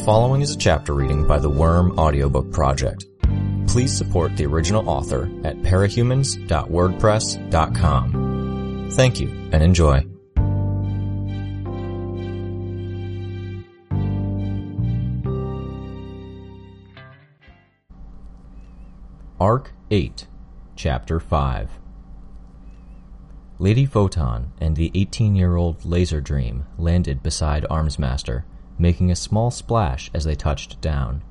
following is a chapter reading by the Worm Audiobook Project. Please support the original author at parahumans.wordpress.com. Thank you and enjoy. Arc 8, Chapter 5 Lady Photon and the 18 year old Laser Dream landed beside Armsmaster, making a small splash as they touched down.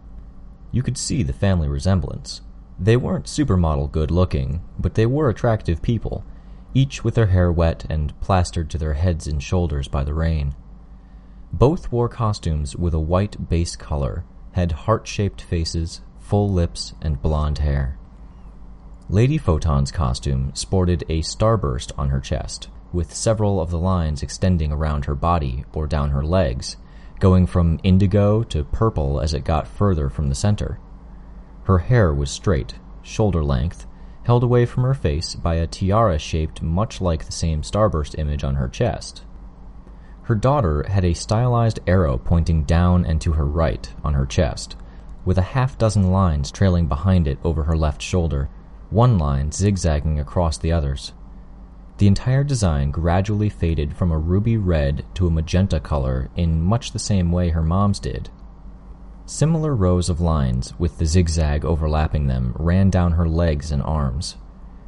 You could see the family resemblance. They weren't supermodel good looking, but they were attractive people, each with their hair wet and plastered to their heads and shoulders by the rain. Both wore costumes with a white base color, had heart shaped faces, full lips, and blonde hair. Lady Photon's costume sported a starburst on her chest, with several of the lines extending around her body or down her legs, going from indigo to purple as it got further from the center. Her hair was straight, shoulder length, held away from her face by a tiara shaped much like the same starburst image on her chest. Her daughter had a stylized arrow pointing down and to her right on her chest, with a half dozen lines trailing behind it over her left shoulder one line zigzagging across the others. The entire design gradually faded from a ruby red to a magenta color in much the same way her mom's did. Similar rows of lines, with the zigzag overlapping them, ran down her legs and arms.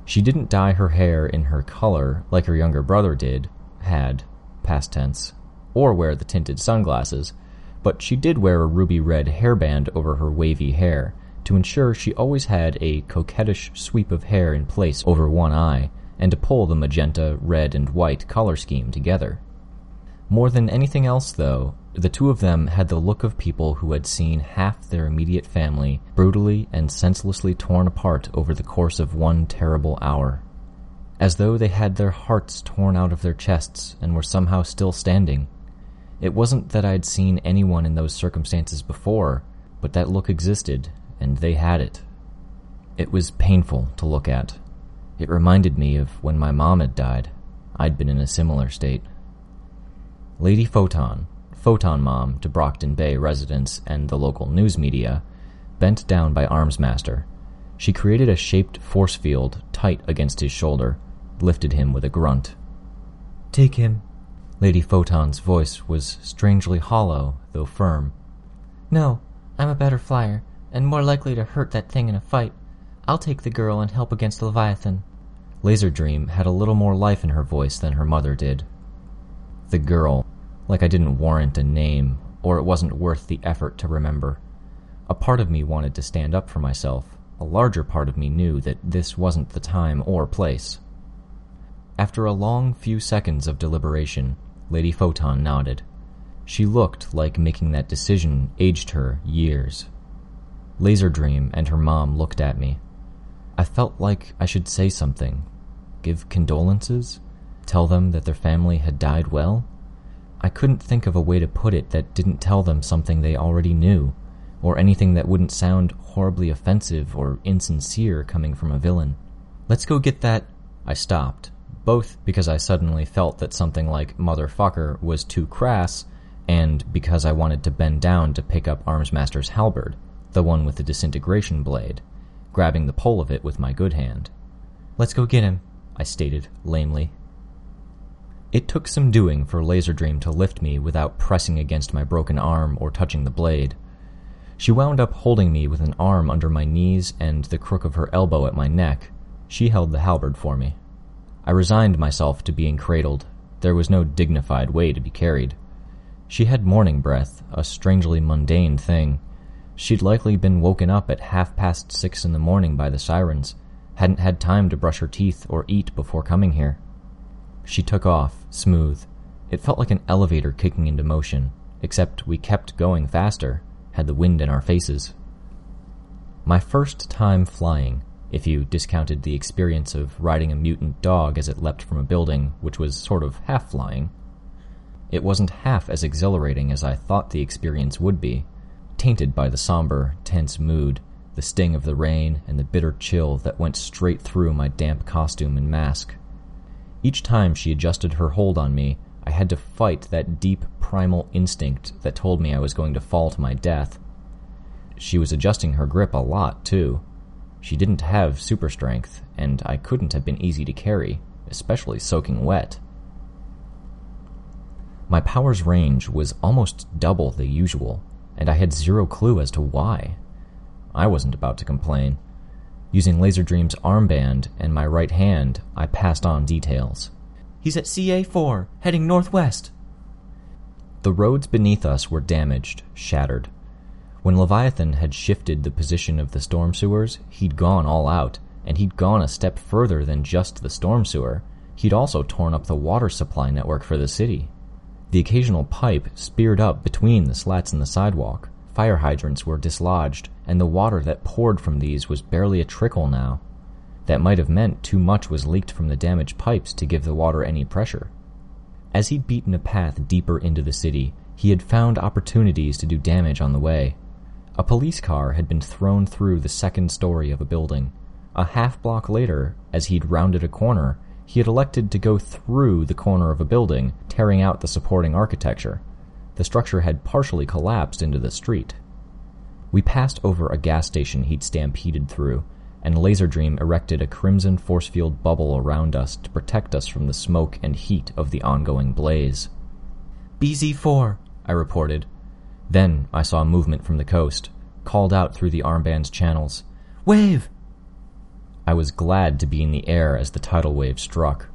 She didn't dye her hair in her color like her younger brother did, had, past tense, or wear the tinted sunglasses, but she did wear a ruby red hairband over her wavy hair, to ensure she always had a coquettish sweep of hair in place over one eye, and to pull the magenta, red, and white color scheme together. More than anything else, though, the two of them had the look of people who had seen half their immediate family brutally and senselessly torn apart over the course of one terrible hour. As though they had their hearts torn out of their chests and were somehow still standing. It wasn't that I'd seen anyone in those circumstances before, but that look existed, and they had it. It was painful to look at. It reminded me of when my mom had died. I'd been in a similar state. Lady Photon, Photon Mom to Brockton Bay residents and the local news media, bent down by Armsmaster. She created a shaped force field tight against his shoulder, lifted him with a grunt. Take him. Lady Photon's voice was strangely hollow, though firm. No, I'm a better flyer and more likely to hurt that thing in a fight. I'll take the girl and help against Leviathan. Laser Dream had a little more life in her voice than her mother did. The girl, like I didn't warrant a name, or it wasn't worth the effort to remember. A part of me wanted to stand up for myself. A larger part of me knew that this wasn't the time or place. After a long few seconds of deliberation, Lady Photon nodded. She looked like making that decision aged her years. Laser Dream and her mom looked at me. I felt like I should say something. Give condolences? Tell them that their family had died well? I couldn't think of a way to put it that didn't tell them something they already knew, or anything that wouldn't sound horribly offensive or insincere coming from a villain. Let's go get that. I stopped, both because I suddenly felt that something like motherfucker was too crass, and because I wanted to bend down to pick up Armsmaster's halberd the one with the disintegration blade, grabbing the pole of it with my good hand. Let's go get him, I stated lamely. It took some doing for Laserdream to lift me without pressing against my broken arm or touching the blade. She wound up holding me with an arm under my knees and the crook of her elbow at my neck. She held the halberd for me. I resigned myself to being cradled. There was no dignified way to be carried. She had morning breath, a strangely mundane thing, She'd likely been woken up at half past six in the morning by the sirens, hadn't had time to brush her teeth or eat before coming here. She took off, smooth. It felt like an elevator kicking into motion, except we kept going faster, had the wind in our faces. My first time flying, if you discounted the experience of riding a mutant dog as it leapt from a building, which was sort of half flying. It wasn't half as exhilarating as I thought the experience would be tainted by the somber, tense mood, the sting of the rain, and the bitter chill that went straight through my damp costume and mask. Each time she adjusted her hold on me, I had to fight that deep primal instinct that told me I was going to fall to my death. She was adjusting her grip a lot, too. She didn't have super strength, and I couldn't have been easy to carry, especially soaking wet. My power's range was almost double the usual, and I had zero clue as to why. I wasn't about to complain. Using Laser Dream's armband and my right hand, I passed on details. He's at CA4, heading northwest. The roads beneath us were damaged, shattered. When Leviathan had shifted the position of the storm sewers, he'd gone all out, and he'd gone a step further than just the storm sewer. He'd also torn up the water supply network for the city. The occasional pipe speared up between the slats in the sidewalk. Fire hydrants were dislodged, and the water that poured from these was barely a trickle now. That might have meant too much was leaked from the damaged pipes to give the water any pressure. As he'd beaten a path deeper into the city, he had found opportunities to do damage on the way. A police car had been thrown through the second story of a building. A half block later, as he'd rounded a corner, he had elected to go through the corner of a building, tearing out the supporting architecture. The structure had partially collapsed into the street. We passed over a gas station he'd stampeded through, and Laserdream erected a crimson force field bubble around us to protect us from the smoke and heat of the ongoing blaze. BZ4, I reported. Then I saw movement from the coast, called out through the armband's channels. Wave! I was glad to be in the air as the tidal wave struck.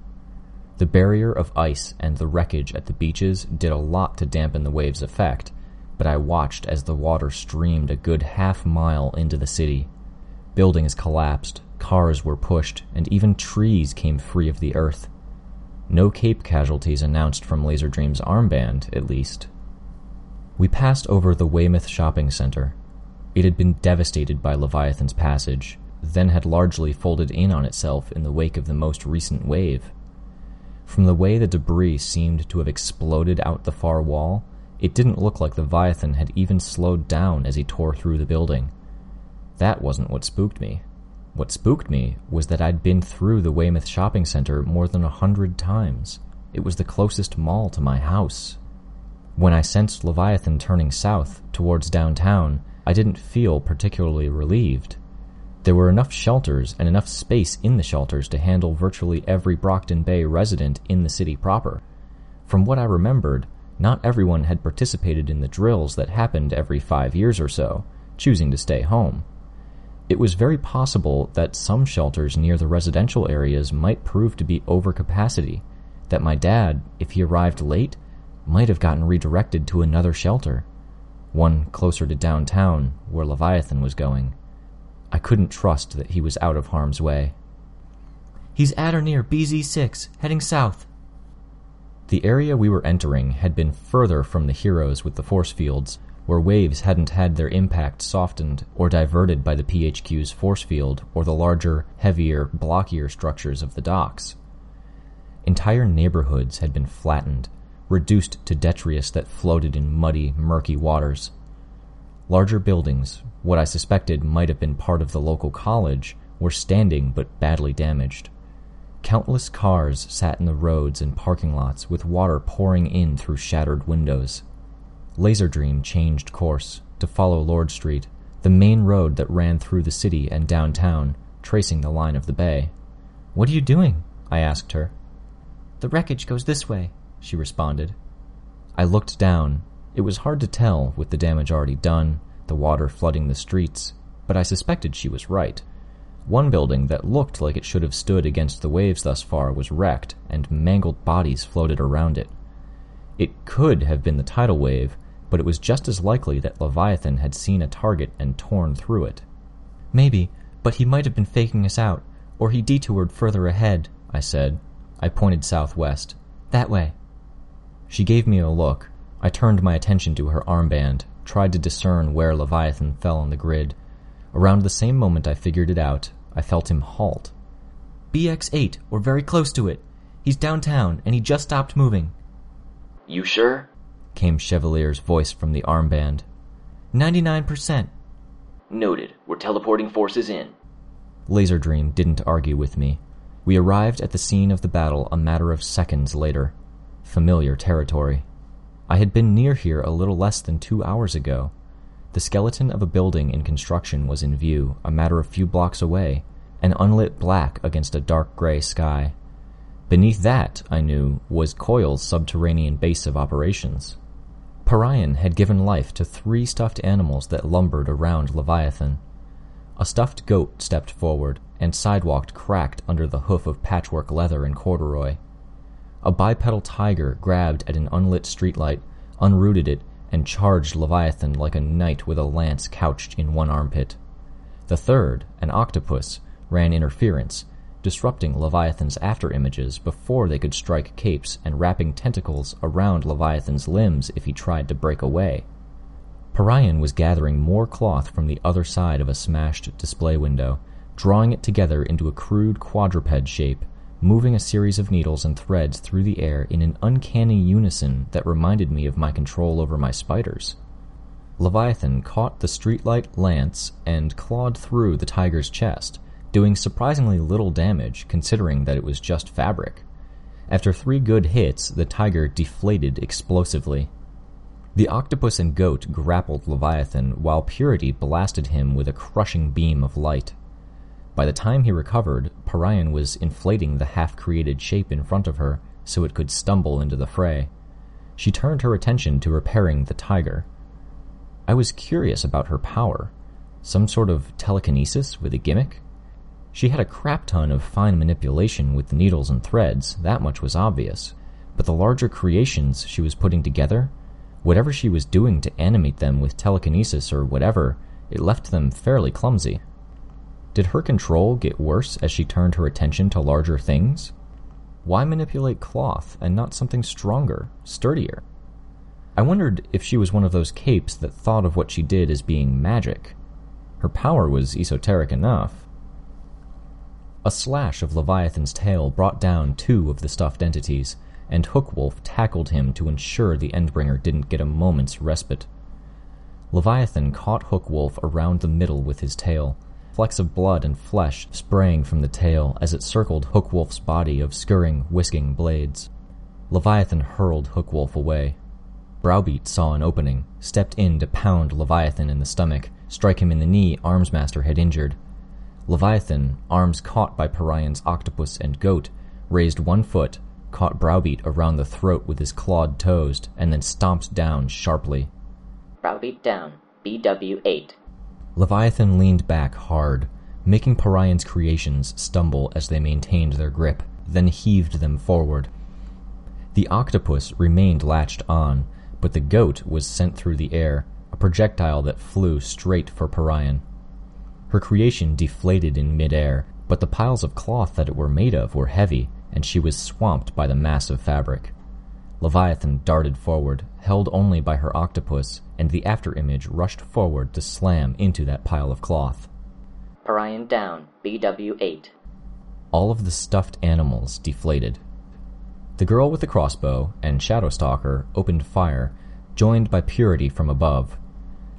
The barrier of ice and the wreckage at the beaches did a lot to dampen the wave's effect, but I watched as the water streamed a good half mile into the city. Buildings collapsed, cars were pushed, and even trees came free of the earth. No Cape casualties announced from Laserdream's armband, at least. We passed over the Weymouth Shopping Center. It had been devastated by Leviathan's passage, then had largely folded in on itself in the wake of the most recent wave. From the way the debris seemed to have exploded out the far wall, it didn't look like the Leviathan had even slowed down as he tore through the building. That wasn't what spooked me. What spooked me was that I'd been through the Weymouth shopping center more than a hundred times. It was the closest mall to my house. When I sensed Leviathan turning south, towards downtown, I didn't feel particularly relieved. There were enough shelters and enough space in the shelters to handle virtually every Brockton Bay resident in the city proper. From what I remembered, not everyone had participated in the drills that happened every five years or so, choosing to stay home. It was very possible that some shelters near the residential areas might prove to be over capacity, that my dad, if he arrived late, might have gotten redirected to another shelter, one closer to downtown where Leviathan was going. I couldn't trust that he was out of harm's way. He's at or near BZ6, heading south. The area we were entering had been further from the heroes with the force fields, where waves hadn't had their impact softened or diverted by the PHQ's force field or the larger, heavier, blockier structures of the docks. Entire neighborhoods had been flattened, reduced to detritus that floated in muddy, murky waters. Larger buildings, what I suspected might have been part of the local college, were standing but badly damaged. Countless cars sat in the roads and parking lots with water pouring in through shattered windows. Laserdream changed course to follow Lord Street, the main road that ran through the city and downtown, tracing the line of the bay. What are you doing? I asked her. The wreckage goes this way, she responded. I looked down. It was hard to tell with the damage already done the water flooding the streets, but I suspected she was right. One building that looked like it should have stood against the waves thus far was wrecked, and mangled bodies floated around it. It could have been the tidal wave, but it was just as likely that Leviathan had seen a target and torn through it. Maybe, but he might have been faking us out, or he detoured further ahead, I said. I pointed southwest. That way. She gave me a look. I turned my attention to her armband, tried to discern where Leviathan fell on the grid. Around the same moment I figured it out, I felt him halt. BX8, we're very close to it. He's downtown, and he just stopped moving. You sure? came Chevalier's voice from the armband. 99%. Noted. We're teleporting forces in. Laserdream didn't argue with me. We arrived at the scene of the battle a matter of seconds later. familiar territory. I had been near here a little less than two hours ago. The skeleton of a building in construction was in view, a matter of few blocks away, an unlit black against a dark gray sky. Beneath that, I knew, was Coil's subterranean base of operations. Parian had given life to three stuffed animals that lumbered around Leviathan. A stuffed goat stepped forward and sidewalked cracked under the hoof of patchwork leather and corduroy. A bipedal tiger grabbed at an unlit streetlight, unrooted it, and charged Leviathan like a knight with a lance couched in one armpit. The third, an octopus, ran interference, disrupting Leviathan's afterimages before they could strike capes and wrapping tentacles around Leviathan's limbs if he tried to break away. Parian was gathering more cloth from the other side of a smashed display window, drawing it together into a crude quadruped shape, moving a series of needles and threads through the air in an uncanny unison that reminded me of my control over my spiders. Leviathan caught the streetlight lance and clawed through the tiger's chest, doing surprisingly little damage considering that it was just fabric. After three good hits, the tiger deflated explosively. The octopus and goat grappled Leviathan while Purity blasted him with a crushing beam of light. By the time he recovered, Parian was inflating the half created shape in front of her so it could stumble into the fray. She turned her attention to repairing the tiger. I was curious about her power. Some sort of telekinesis with a gimmick? She had a crap ton of fine manipulation with the needles and threads, that much was obvious. But the larger creations she was putting together, whatever she was doing to animate them with telekinesis or whatever, it left them fairly clumsy. Did her control get worse as she turned her attention to larger things? Why manipulate cloth and not something stronger, sturdier? I wondered if she was one of those capes that thought of what she did as being magic. Her power was esoteric enough, a slash of Leviathan's tail brought down two of the stuffed entities, and Hookwolf tackled him to ensure the Endbringer didn't get a moment's respite. Leviathan caught Hookwolf around the middle with his tail, flecks of blood and flesh spraying from the tail as it circled Hookwolf's body of scurrying, whisking blades. Leviathan hurled Hookwolf away. Browbeat saw an opening, stepped in to pound Leviathan in the stomach, strike him in the knee Armsmaster had injured, Leviathan, arms caught by Parian's octopus and goat, raised one foot, caught Browbeat around the throat with his clawed toes, and then stomped down sharply. Browbeat down. BW8. Leviathan leaned back hard, making Parian's creations stumble as they maintained their grip, then heaved them forward. The octopus remained latched on, but the goat was sent through the air, a projectile that flew straight for Parian. Her creation deflated in midair, but the piles of cloth that it were made of were heavy, and she was swamped by the mass of fabric. Leviathan darted forward, held only by her octopus, and the afterimage rushed forward to slam into that pile of cloth. Parian down. BW8. All of the stuffed animals deflated. The girl with the crossbow and Shadowstalker opened fire, joined by Purity from above.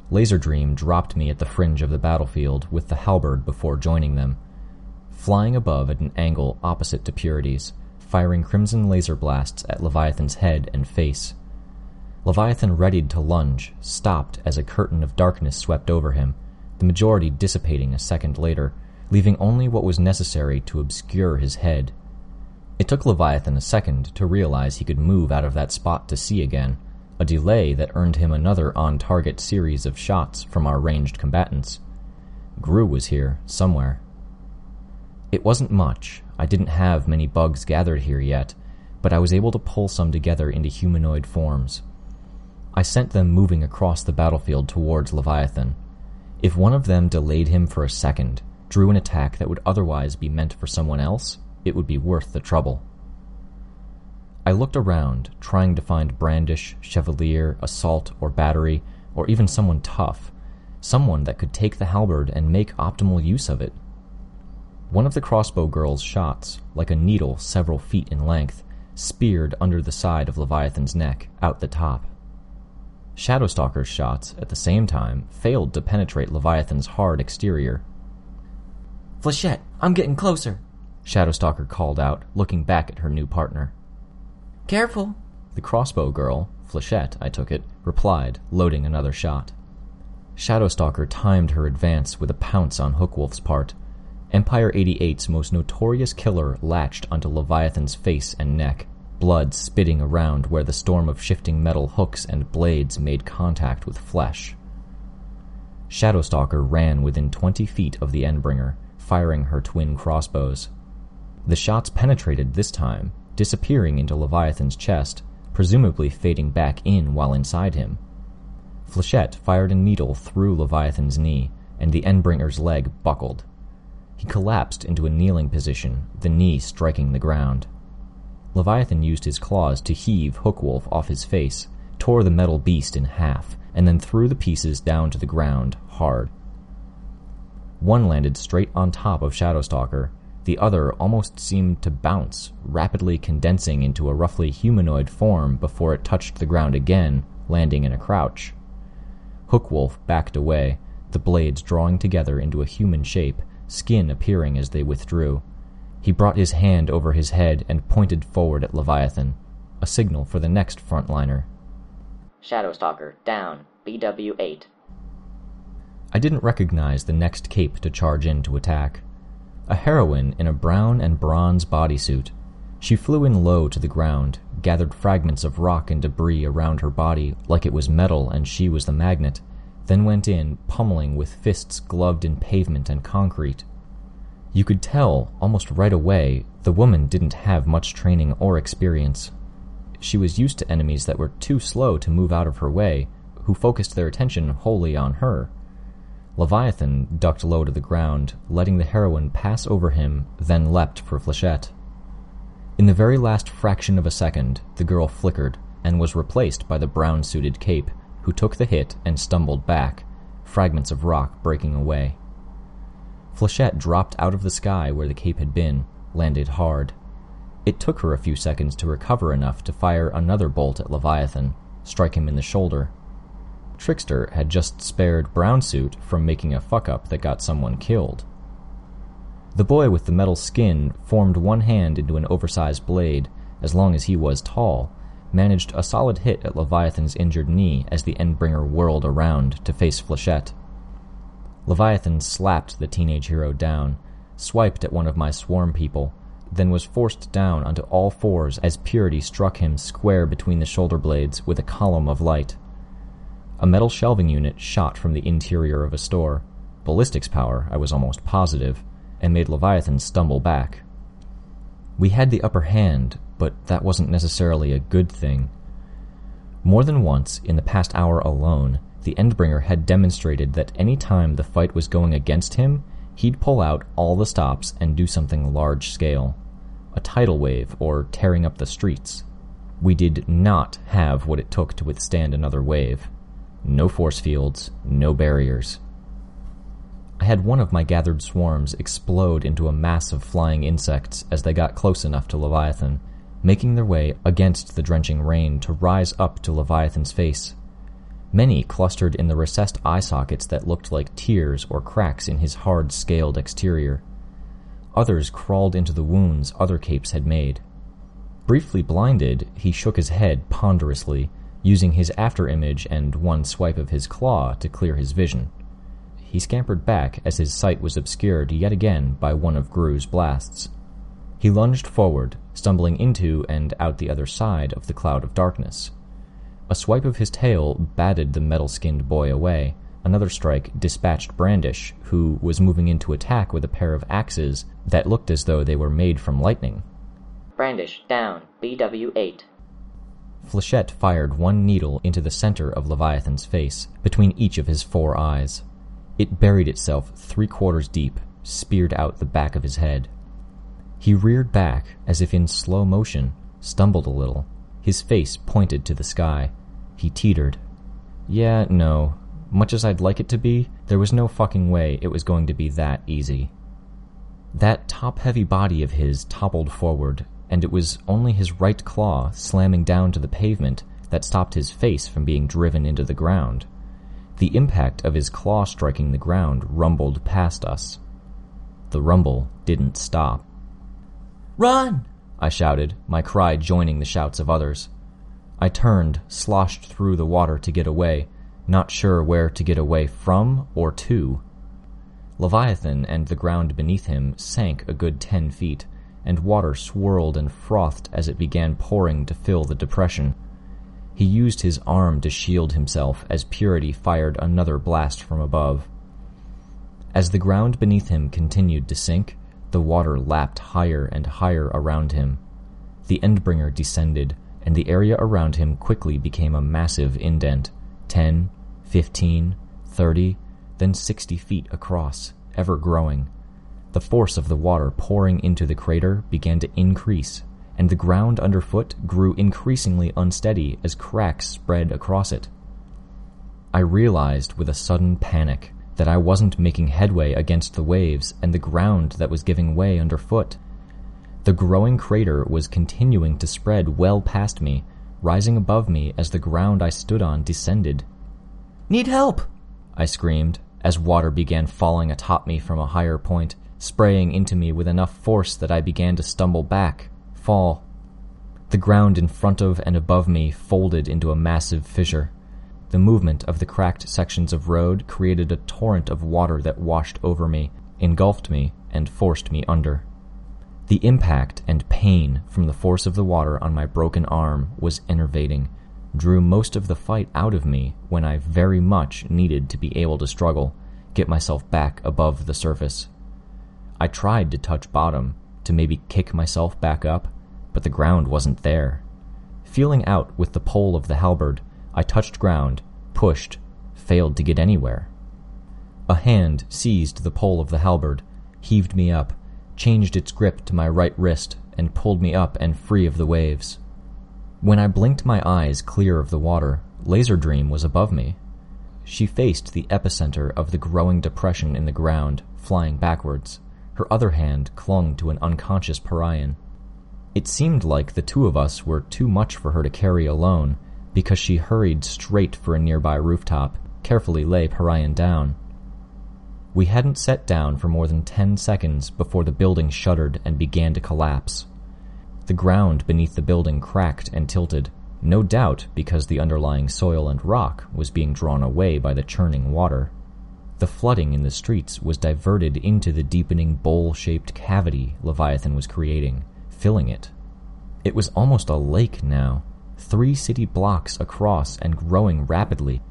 Laserdream dropped me at the fringe of the battlefield with the halberd before joining them, flying above at an angle opposite to Purity's, firing crimson laser blasts at Leviathan's head and face. Leviathan readied to lunge, stopped as a curtain of darkness swept over him, the majority dissipating a second later, leaving only what was necessary to obscure his head. It took Leviathan a second to realize he could move out of that spot to see again, a delay that earned him another on target series of shots from our ranged combatants. Grue was here, somewhere. It wasn't much. I didn't have many bugs gathered here yet, but I was able to pull some together into humanoid forms. I sent them moving across the battlefield towards Leviathan. If one of them delayed him for a second, drew an attack that would otherwise be meant for someone else, it would be worth the trouble. I looked around, trying to find Brandish, Chevalier, Assault, or Battery, or even someone tough. Someone that could take the halberd and make optimal use of it. One of the crossbow girl's shots, like a needle several feet in length, speared under the side of Leviathan's neck, out the top. Shadowstalker's shots, at the same time, failed to penetrate Leviathan's hard exterior. Flechette, I'm getting closer, Shadowstalker called out, looking back at her new partner. Careful, The crossbow girl, Flechette, I took it, replied, loading another shot. Shadowstalker timed her advance with a pounce on Hookwolf's part. Empire 88's most notorious killer latched onto Leviathan's face and neck, blood spitting around where the storm of shifting metal hooks and blades made contact with flesh. Shadowstalker ran within 20 feet of the Endbringer, firing her twin crossbows. The shots penetrated this time, disappearing into Leviathan's chest, presumably fading back in while inside him. Flechette fired a needle through Leviathan's knee, and the Endbringer's leg buckled. He collapsed into a kneeling position, the knee striking the ground. Leviathan used his claws to heave Hookwolf off his face, tore the metal beast in half, and then threw the pieces down to the ground hard. One landed straight on top of Shadowstalker, the other almost seemed to bounce, rapidly condensing into a roughly humanoid form before it touched the ground again, landing in a crouch. Hookwolf backed away, the blades drawing together into a human shape, skin appearing as they withdrew. He brought his hand over his head and pointed forward at Leviathan, a signal for the next frontliner. Shadowstalker, down. BW8. I didn't recognize the next cape to charge in to attack. A heroine in a brown and bronze bodysuit. She flew in low to the ground, gathered fragments of rock and debris around her body like it was metal and she was the magnet, then went in, pummeling with fists gloved in pavement and concrete. You could tell, almost right away, the woman didn't have much training or experience. She was used to enemies that were too slow to move out of her way, who focused their attention wholly on her. Leviathan ducked low to the ground, letting the heroine pass over him, then leapt for Flechette. In the very last fraction of a second, the girl flickered and was replaced by the brown suited cape, who took the hit and stumbled back, fragments of rock breaking away. Flechette dropped out of the sky where the cape had been, landed hard. It took her a few seconds to recover enough to fire another bolt at Leviathan, strike him in the shoulder. Trickster had just spared Brownsuit from making a fuck up that got someone killed. The boy with the metal skin formed one hand into an oversized blade, as long as he was tall, managed a solid hit at Leviathan's injured knee as the Endbringer whirled around to face Flechette. Leviathan slapped the teenage hero down, swiped at one of my swarm people, then was forced down onto all fours as Purity struck him square between the shoulder blades with a column of light. A metal shelving unit shot from the interior of a store. Ballistic's power, I was almost positive, and made Leviathan stumble back. We had the upper hand, but that wasn't necessarily a good thing. More than once, in the past hour alone, the Endbringer had demonstrated that any time the fight was going against him, he'd pull out all the stops and do something large scale. A tidal wave, or tearing up the streets. We did not have what it took to withstand another wave. No force fields, no barriers. I had one of my gathered swarms explode into a mass of flying insects as they got close enough to Leviathan, making their way against the drenching rain to rise up to Leviathan's face. Many clustered in the recessed eye sockets that looked like tears or cracks in his hard scaled exterior. Others crawled into the wounds other capes had made. Briefly blinded, he shook his head ponderously using his afterimage and one swipe of his claw to clear his vision. He scampered back as his sight was obscured yet again by one of Grue's blasts. He lunged forward, stumbling into and out the other side of the cloud of darkness. A swipe of his tail batted the metal skinned boy away. Another strike dispatched Brandish, who was moving into attack with a pair of axes that looked as though they were made from lightning. Brandish, down. BW8. Flechette fired one needle into the center of Leviathan's face, between each of his four eyes. It buried itself three quarters deep, speared out the back of his head. He reared back as if in slow motion, stumbled a little. His face pointed to the sky. He teetered. Yeah, no. Much as I'd like it to be, there was no fucking way it was going to be that easy. That top heavy body of his toppled forward, and it was only his right claw slamming down to the pavement that stopped his face from being driven into the ground. The impact of his claw striking the ground rumbled past us. The rumble didn't stop. Run! I shouted, my cry joining the shouts of others. I turned, sloshed through the water to get away, not sure where to get away from or to. Leviathan and the ground beneath him sank a good ten feet, and water swirled and frothed as it began pouring to fill the depression. He used his arm to shield himself as Purity fired another blast from above. As the ground beneath him continued to sink, the water lapped higher and higher around him. The Endbringer descended, and the area around him quickly became a massive indent, ten, fifteen, thirty, then sixty feet across, ever growing. The force of the water pouring into the crater began to increase, and the ground underfoot grew increasingly unsteady as cracks spread across it. I realized with a sudden panic that I wasn't making headway against the waves and the ground that was giving way underfoot. The growing crater was continuing to spread well past me, rising above me as the ground I stood on descended. Need help! I screamed as water began falling atop me from a higher point, spraying into me with enough force that I began to stumble back, fall. The ground in front of and above me folded into a massive fissure. The movement of the cracked sections of road created a torrent of water that washed over me, engulfed me, and forced me under. The impact and pain from the force of the water on my broken arm was enervating, drew most of the fight out of me when I very much needed to be able to struggle, get myself back above the surface. I tried to touch bottom, to maybe kick myself back up, but the ground wasn't there. Feeling out with the pole of the halberd, I touched ground, pushed, failed to get anywhere. A hand seized the pole of the halberd, heaved me up, changed its grip to my right wrist, and pulled me up and free of the waves. When I blinked my eyes clear of the water, Laser Dream was above me. She faced the epicenter of the growing depression in the ground, flying backwards. Her other hand clung to an unconscious Parian. It seemed like the two of us were too much for her to carry alone, because she hurried straight for a nearby rooftop, carefully lay Parian down. We hadn't sat down for more than ten seconds before the building shuddered and began to collapse. The ground beneath the building cracked and tilted, no doubt because the underlying soil and rock was being drawn away by the churning water. The flooding in the streets was diverted into the deepening bowl shaped cavity Leviathan was creating, filling it. It was almost a lake now, three city blocks across and growing rapidly.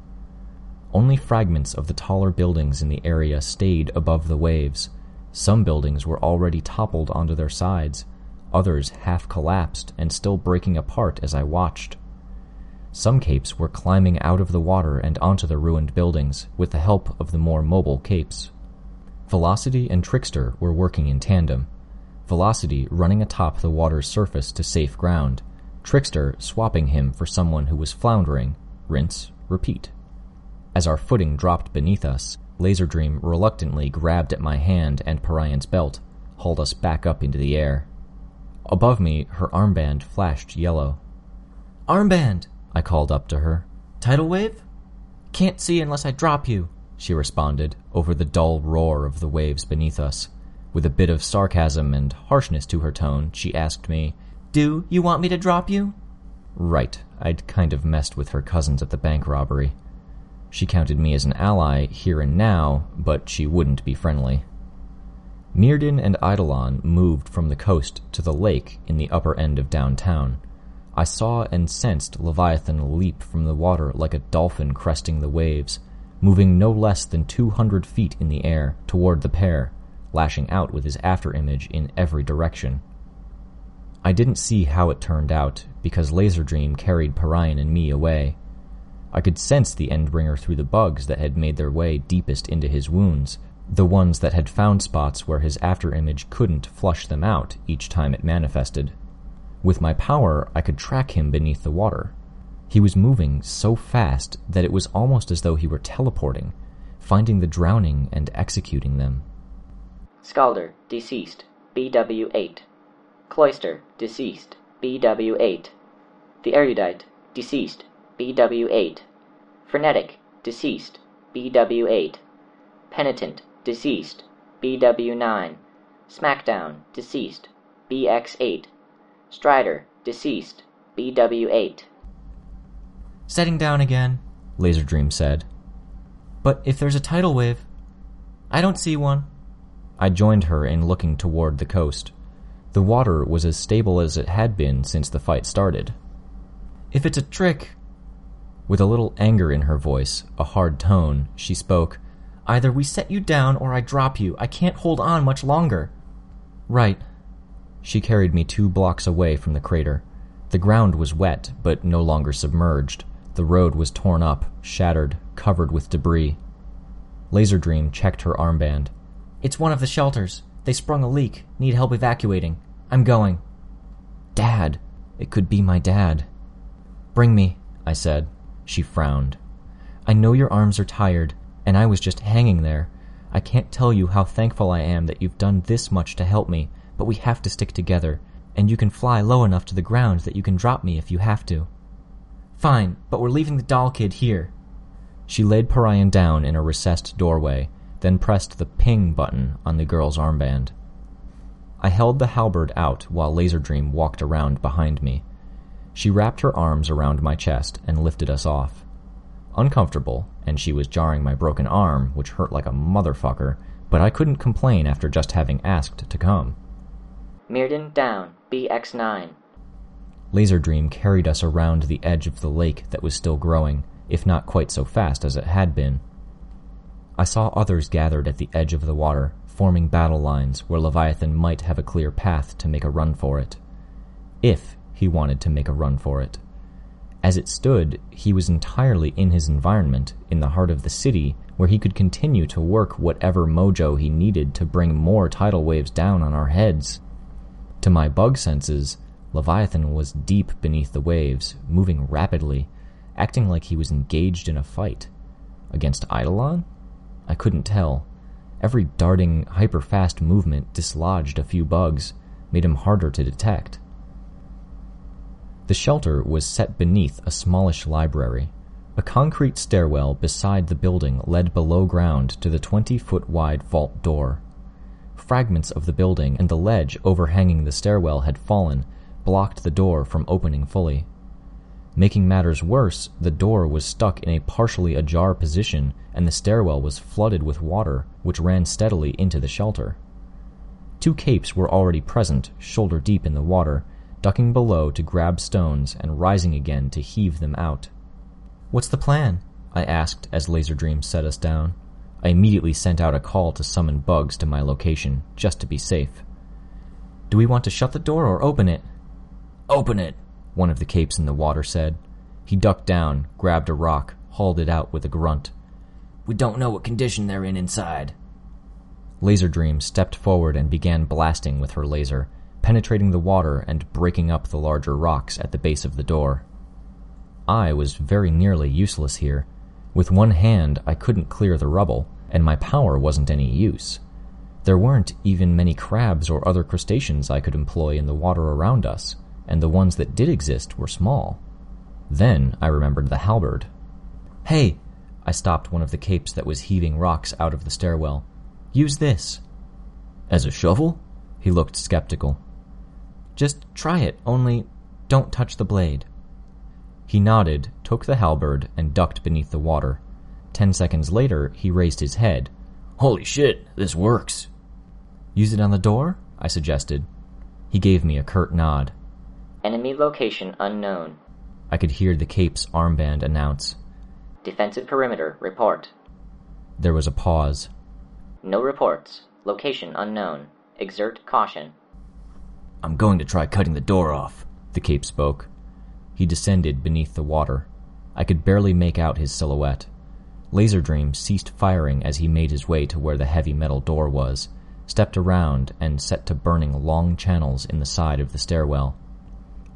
Only fragments of the taller buildings in the area stayed above the waves. Some buildings were already toppled onto their sides others half collapsed and still breaking apart as I watched. Some capes were climbing out of the water and onto the ruined buildings with the help of the more mobile capes. Velocity and Trickster were working in tandem, Velocity running atop the water's surface to safe ground, Trickster swapping him for someone who was floundering, rinse, repeat. As our footing dropped beneath us, Laserdream reluctantly grabbed at my hand and Parian's belt, hauled us back up into the air. Above me, her armband flashed yellow. Armband! I called up to her. Tidal wave? Can't see unless I drop you, she responded over the dull roar of the waves beneath us. With a bit of sarcasm and harshness to her tone, she asked me, Do you want me to drop you? Right, I'd kind of messed with her cousins at the bank robbery. She counted me as an ally here and now, but she wouldn't be friendly. Myrddin and Eidolon moved from the coast to the lake in the upper end of downtown. I saw and sensed Leviathan leap from the water like a dolphin cresting the waves, moving no less than two hundred feet in the air toward the pair, lashing out with his afterimage in every direction. I didn't see how it turned out, because Laserdream carried Parian and me away. I could sense the Endbringer through the bugs that had made their way deepest into his wounds, the ones that had found spots where his afterimage couldn't flush them out each time it manifested. With my power, I could track him beneath the water. He was moving so fast that it was almost as though he were teleporting, finding the drowning and executing them. Scalder, deceased, BW8. Cloister, deceased, BW8. The Erudite, deceased, BW8. Frenetic, deceased, BW8. Penitent, deceased, BW9. Smackdown, deceased, BX8. Strider, deceased, BW8. Setting down again, Laser Dream said. But if there's a tidal wave, I don't see one. I joined her in looking toward the coast. The water was as stable as it had been since the fight started. If it's a trick, With a little anger in her voice, a hard tone, she spoke. either we set you down or I drop you. I can't hold on much longer. Right. She carried me two blocks away from the crater. The ground was wet, but no longer submerged. The road was torn up, shattered, covered with debris. Laser Dream checked her armband. It's one of the shelters. They sprung a leak. Need help evacuating. I'm going. Dad! It could be my dad. Bring me, I said. She frowned. I know your arms are tired, and I was just hanging there. I can't tell you how thankful I am that you've done this much to help me, but we have to stick together, and you can fly low enough to the ground that you can drop me if you have to. Fine, but we're leaving the doll kid here. She laid Parian down in a recessed doorway, then pressed the ping button on the girl's armband. I held the halberd out while Laser Dream walked around behind me. She wrapped her arms around my chest and lifted us off. Uncomfortable, and she was jarring my broken arm, which hurt like a motherfucker, but I couldn't complain after just having asked to come. Myrddin down, BX9. Laser Dream carried us around the edge of the lake that was still growing, if not quite so fast as it had been. I saw others gathered at the edge of the water, forming battle lines where Leviathan might have a clear path to make a run for it. If he wanted to make a run for it. As it stood, he was entirely in his environment, in the heart of the city, where he could continue to work whatever mojo he needed to bring more tidal waves down on our heads. To my bug senses, Leviathan was deep beneath the waves, moving rapidly, acting like he was engaged in a fight. Against Eidolon? I couldn't tell. Every darting, hyper-fast movement dislodged a few bugs, made him harder to detect. The shelter was set beneath a smallish library. A concrete stairwell beside the building led below ground to the 20 foot wide vault door. Fragments of the building and the ledge overhanging the stairwell had fallen, blocked the door from opening fully. Making matters worse, the door was stuck in a partially ajar position, and the stairwell was flooded with water, which ran steadily into the shelter. Two capes were already present, shoulder deep in the water, ducking below to grab stones and rising again to heave them out. What's the plan? I asked as Laser Dream set us down. I immediately sent out a call to summon bugs to my location, just to be safe. Do we want to shut the door or open it? Open it, one of the capes in the water said. He ducked down, grabbed a rock, hauled it out with a grunt. We don't know what condition they're in inside. Laser Dream stepped forward and began blasting with her laser, penetrating the water and breaking up the larger rocks at the base of the door. I was very nearly useless here. With one hand, I couldn't clear the rubble, and my power wasn't any use. There weren't even many crabs or other crustaceans I could employ in the water around us, and the ones that did exist were small. Then I remembered the halberd. Hey! I stopped one of the capes that was heaving rocks out of the stairwell. Use this. As a shovel? He looked skeptical. Just try it, only don't touch the blade. He nodded, took the halberd, and ducked beneath the water. Ten seconds later, he raised his head. Holy shit, this works. Use it on the door? I suggested. He gave me a curt nod. Enemy location unknown. I could hear the cape's armband announce. Defensive perimeter, report. There was a pause. No reports. Location unknown. Exert caution. I'm going to try cutting the door off. The cape spoke. He descended beneath the water. I could barely make out his silhouette. Laser Dream ceased firing as he made his way to where the heavy metal door was, stepped around, and set to burning long channels in the side of the stairwell.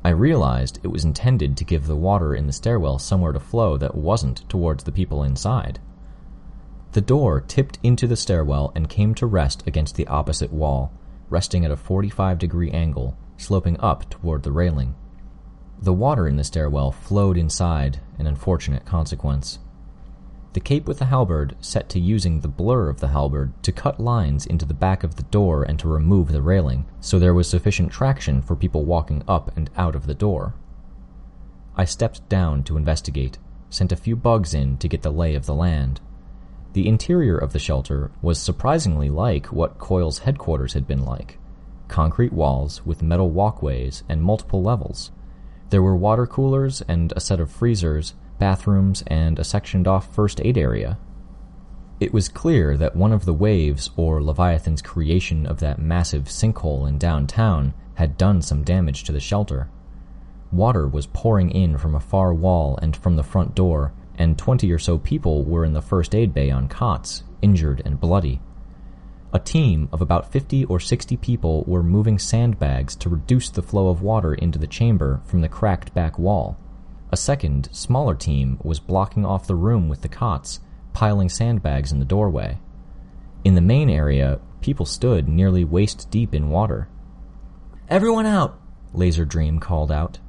I realized it was intended to give the water in the stairwell somewhere to flow that wasn't towards the people inside. The door tipped into the stairwell and came to rest against the opposite wall, resting at a 45 degree angle, sloping up toward the railing. The water in the stairwell flowed inside, an unfortunate consequence. The cape with the halberd set to using the blur of the halberd to cut lines into the back of the door and to remove the railing, so there was sufficient traction for people walking up and out of the door. I stepped down to investigate, sent a few bugs in to get the lay of the land. The interior of the shelter was surprisingly like what Coil's headquarters had been like concrete walls with metal walkways and multiple levels. There were water coolers and a set of freezers, bathrooms, and a sectioned off first aid area. It was clear that one of the waves, or Leviathan's creation of that massive sinkhole in downtown, had done some damage to the shelter. Water was pouring in from a far wall and from the front door, and twenty or so people were in the first aid bay on cots, injured and bloody. A team of about 50 or 60 people were moving sandbags to reduce the flow of water into the chamber from the cracked back wall. A second, smaller team was blocking off the room with the cots, piling sandbags in the doorway. In the main area, people stood nearly waist deep in water. Everyone out! Laser Dream called out.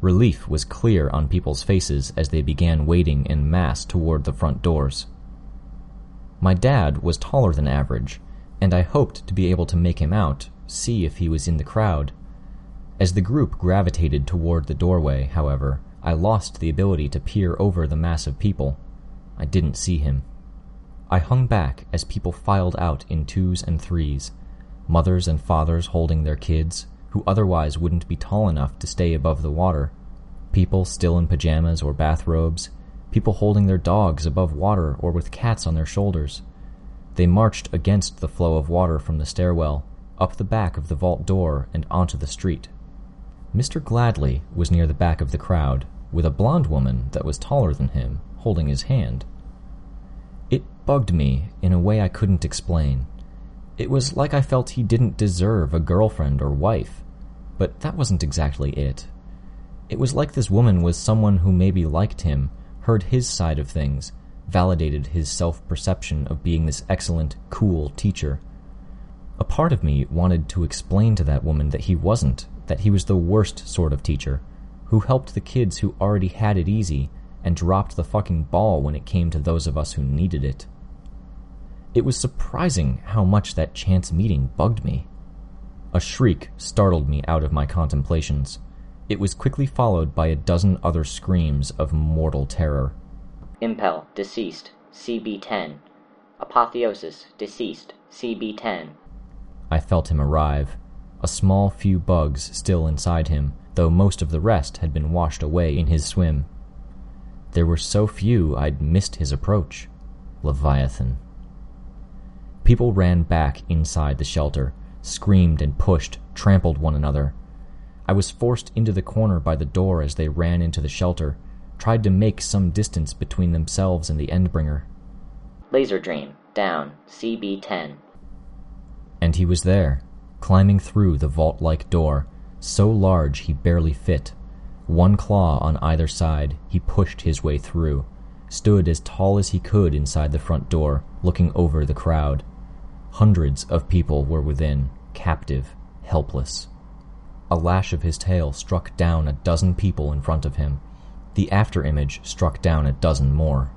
Relief was clear on people's faces as they began wading en masse toward the front doors. My dad was taller than average, and I hoped to be able to make him out, see if he was in the crowd. As the group gravitated toward the doorway, however, I lost the ability to peer over the mass of people. I didn't see him. I hung back as people filed out in twos and threes, mothers and fathers holding their kids, who otherwise wouldn't be tall enough to stay above the water, people still in pajamas or bathrobes, people holding their dogs above water or with cats on their shoulders. They marched against the flow of water from the stairwell, up the back of the vault door, and onto the street. Mr. Gladly was near the back of the crowd, with a blonde woman that was taller than him holding his hand. It bugged me in a way I couldn't explain. It was like I felt he didn't deserve a girlfriend or wife, but that wasn't exactly it. It was like this woman was someone who maybe liked him, heard his side of things, validated his self perception of being this excellent, cool teacher. A part of me wanted to explain to that woman that he wasn't, that he was the worst sort of teacher, who helped the kids who already had it easy and dropped the fucking ball when it came to those of us who needed it. It was surprising how much that chance meeting bugged me. A shriek startled me out of my contemplations. It was quickly followed by a dozen other screams of mortal terror. Impel, deceased, CB10. Apotheosis, deceased, CB10. I felt him arrive, a small few bugs still inside him, though most of the rest had been washed away in his swim. There were so few I'd missed his approach. Leviathan. People ran back inside the shelter, screamed and pushed, trampled one another. I was forced into the corner by the door as they ran into the shelter, tried to make some distance between themselves and the Endbringer. Laser Dream, down, CB10. And he was there, climbing through the vault like door, so large he barely fit. One claw on either side, he pushed his way through, stood as tall as he could inside the front door, looking over the crowd. Hundreds of people were within, captive, helpless. A lash of his tail struck down a dozen people in front of him. The after image struck down a dozen more.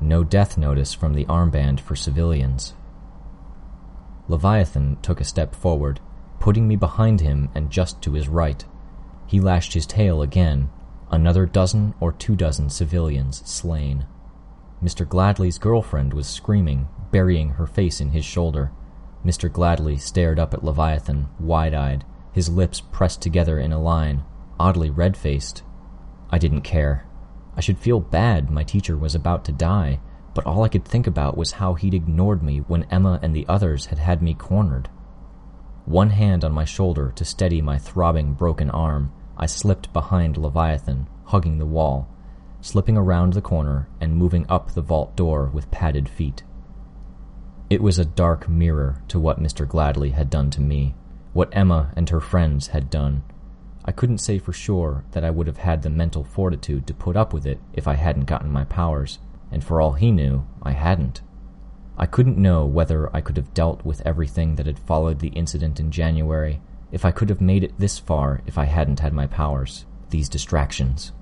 No death notice from the armband for civilians. Leviathan took a step forward, putting me behind him and just to his right. He lashed his tail again, another dozen or two dozen civilians slain. Mr. Gladly's girlfriend was screaming, burying her face in his shoulder. Mr. Gladly stared up at Leviathan, wide eyed, his lips pressed together in a line, oddly red faced. I didn't care. I should feel bad my teacher was about to die, but all I could think about was how he'd ignored me when Emma and the others had had me cornered. One hand on my shoulder to steady my throbbing broken arm, I slipped behind Leviathan, hugging the wall, slipping around the corner and moving up the vault door with padded feet. It was a dark mirror to what Mr. Gladly had done to me what Emma and her friends had done. I couldn't say for sure that I would have had the mental fortitude to put up with it if I hadn't gotten my powers, and for all he knew, I hadn't. I couldn't know whether I could have dealt with everything that had followed the incident in January, if I could have made it this far if I hadn't had my powers, these distractions.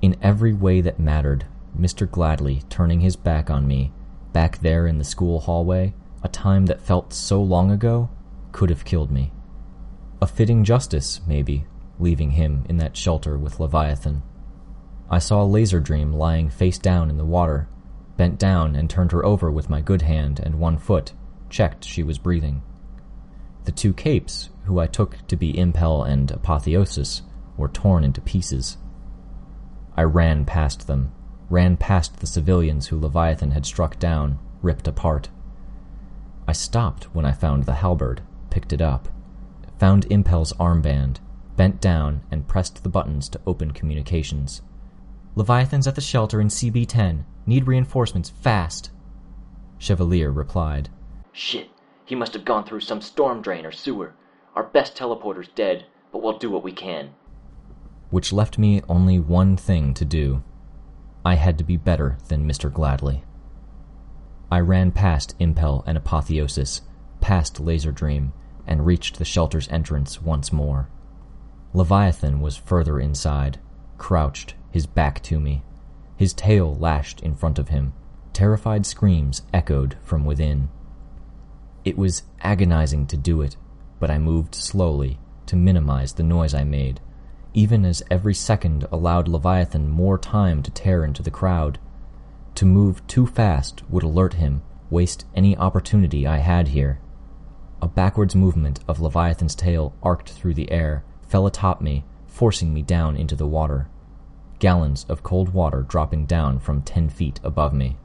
In every way that mattered, Mr. Gladly turning his back on me, back there in the school hallway, a time that felt so long ago, could have killed me. A fitting justice, maybe, leaving him in that shelter with Leviathan. I saw Laser Dream lying face down in the water, bent down and turned her over with my good hand and one foot, checked she was breathing. The two capes, who I took to be Impel and Apotheosis, were torn into pieces. I ran past them, ran past the civilians who Leviathan had struck down, ripped apart. I stopped when I found the halberd, picked it up, found Impel's armband, bent down, and pressed the buttons to open communications. Leviathan's at the shelter in CB 10. Need reinforcements fast. Chevalier replied. Shit, he must have gone through some storm drain or sewer. Our best teleporter's dead, but we'll do what we can. Which left me only one thing to do. I had to be better than Mr. Gladly. I ran past Impel and Apotheosis, past Laser Dream, and reached the shelter's entrance once more. Leviathan was further inside, crouched, his back to me. His tail lashed in front of him. Terrified screams echoed from within. It was agonizing to do it, but I moved slowly to minimize the noise I made, even as every second allowed Leviathan more time to tear into the crowd. To move too fast would alert him, waste any opportunity I had here. A backwards movement of Leviathan's tail arced through the air, fell atop me, forcing me down into the water. Gallons of cold water dropping down from ten feet above me.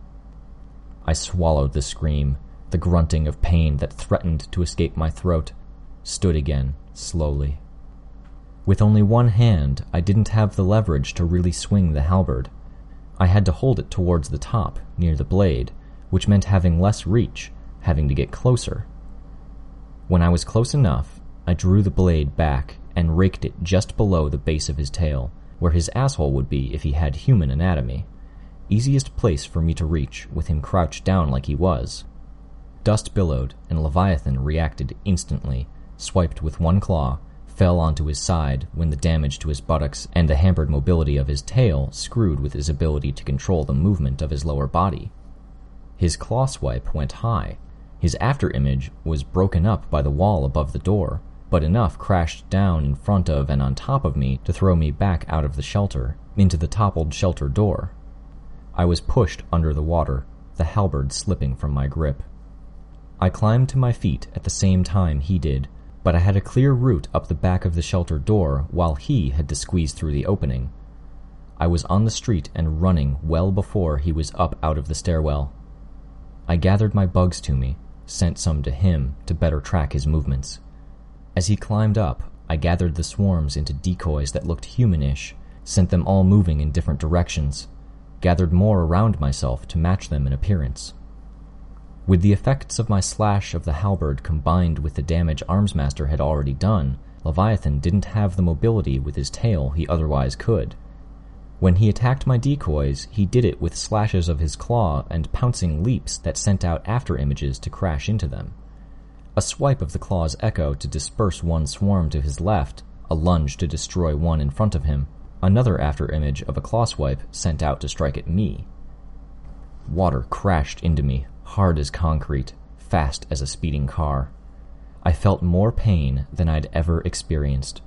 I swallowed the scream, the grunting of pain that threatened to escape my throat, stood again, slowly. With only one hand, I didn't have the leverage to really swing the halberd. I had to hold it towards the top, near the blade, which meant having less reach, having to get closer. When I was close enough, I drew the blade back and raked it just below the base of his tail, where his asshole would be if he had human anatomy. Easiest place for me to reach, with him crouched down like he was. Dust billowed, and Leviathan reacted instantly, swiped with one claw, fell onto his side when the damage to his buttocks and the hampered mobility of his tail screwed with his ability to control the movement of his lower body. His claw swipe went high. His afterimage was broken up by the wall above the door, but enough crashed down in front of and on top of me to throw me back out of the shelter, into the toppled shelter door. I was pushed under the water, the halberd slipping from my grip. I climbed to my feet at the same time he did, but I had a clear route up the back of the shelter door while he had to squeeze through the opening. I was on the street and running well before he was up out of the stairwell. I gathered my bugs to me, sent some to him to better track his movements. As he climbed up, I gathered the swarms into decoys that looked humanish, sent them all moving in different directions, gathered more around myself to match them in appearance. With the effects of my slash of the halberd combined with the damage Armsmaster had already done, Leviathan didn't have the mobility with his tail he otherwise could. When he attacked my decoys, he did it with slashes of his claw and pouncing leaps that sent out after images to crash into them. A swipe of the claw's echo to disperse one swarm to his left, a lunge to destroy one in front of him, another after image of a claw swipe sent out to strike at me. Water crashed into me, hard as concrete, fast as a speeding car. I felt more pain than I'd ever experienced,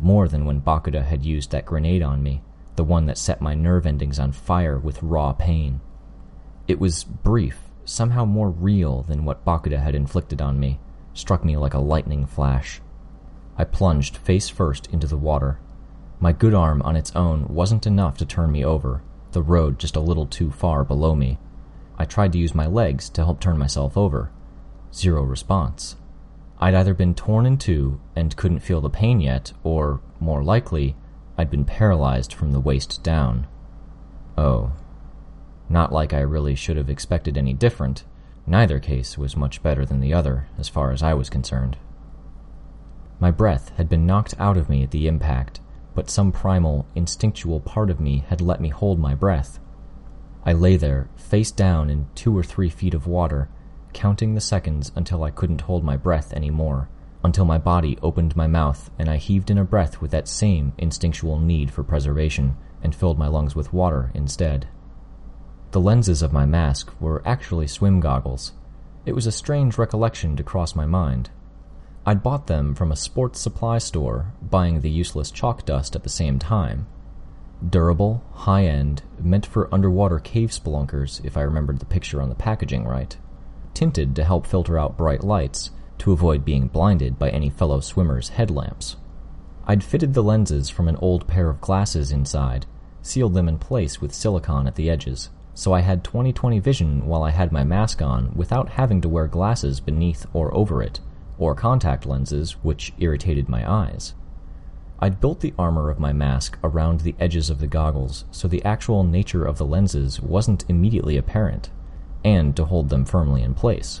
more than when Bakuda had used that grenade on me, the one that set my nerve endings on fire with raw pain. It was brief, somehow more real than what Bakuda had inflicted on me, struck me like a lightning flash. I plunged face first into the water. My good arm on its own wasn't enough to turn me over, the road just a little too far below me. I tried to use my legs to help turn myself over. Zero response. I'd either been torn in two and couldn't feel the pain yet, or, more likely, I'd been paralyzed from the waist down. Oh. Not like I really should have expected any different. Neither case was much better than the other, as far as I was concerned. My breath had been knocked out of me at the impact, but some primal, instinctual part of me had let me hold my breath. I lay there, face down in two or three feet of water, counting the seconds until I couldn't hold my breath any more, until my body opened my mouth and I heaved in a breath with that same instinctual need for preservation and filled my lungs with water instead. The lenses of my mask were actually swim goggles. It was a strange recollection to cross my mind. I'd bought them from a sports supply store, buying the useless chalk dust at the same time. Durable, high end, meant for underwater cave spelunkers, if I remembered the picture on the packaging right. Tinted to help filter out bright lights, to avoid being blinded by any fellow swimmer's headlamps. I'd fitted the lenses from an old pair of glasses inside, sealed them in place with silicone at the edges, so I had 20/20 vision while I had my mask on without having to wear glasses beneath or over it, or contact lenses, which irritated my eyes. I'd built the armor of my mask around the edges of the goggles so the actual nature of the lenses wasn't immediately apparent, and to hold them firmly in place.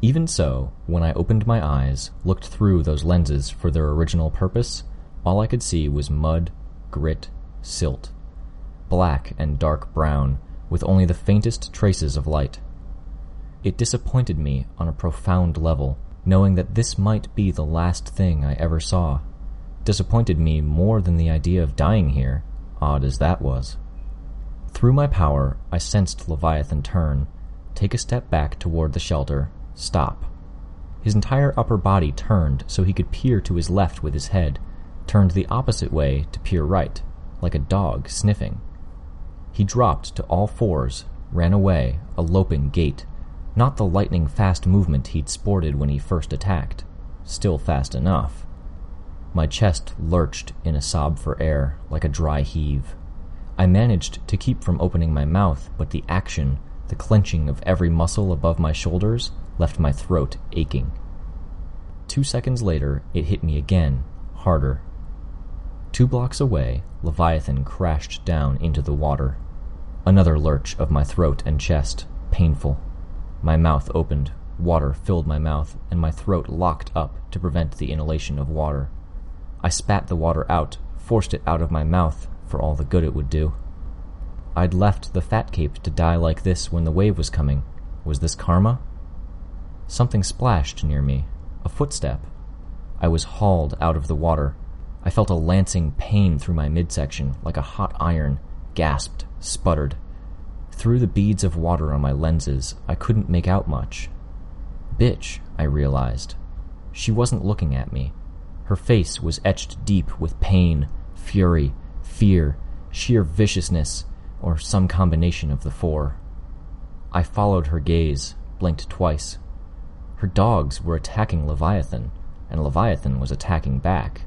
Even so, when I opened my eyes, looked through those lenses for their original purpose, all I could see was mud, grit, silt. Black and dark brown, with only the faintest traces of light. It disappointed me on a profound level, knowing that this might be the last thing I ever saw. Disappointed me more than the idea of dying here, odd as that was. Through my power, I sensed Leviathan turn, take a step back toward the shelter, stop. His entire upper body turned so he could peer to his left with his head, turned the opposite way to peer right, like a dog sniffing. He dropped to all fours, ran away, a loping gait, not the lightning fast movement he'd sported when he first attacked, still fast enough. My chest lurched in a sob for air, like a dry heave. I managed to keep from opening my mouth, but the action, the clenching of every muscle above my shoulders, left my throat aching. Two seconds later, it hit me again, harder. Two blocks away, Leviathan crashed down into the water. Another lurch of my throat and chest, painful. My mouth opened, water filled my mouth, and my throat locked up to prevent the inhalation of water. I spat the water out, forced it out of my mouth for all the good it would do. I'd left the fat cape to die like this when the wave was coming. Was this karma? Something splashed near me. A footstep. I was hauled out of the water. I felt a lancing pain through my midsection, like a hot iron, gasped, sputtered. Through the beads of water on my lenses, I couldn't make out much. Bitch, I realized. She wasn't looking at me. Her face was etched deep with pain, fury, fear, sheer viciousness, or some combination of the four. I followed her gaze, blinked twice. Her dogs were attacking Leviathan, and Leviathan was attacking back.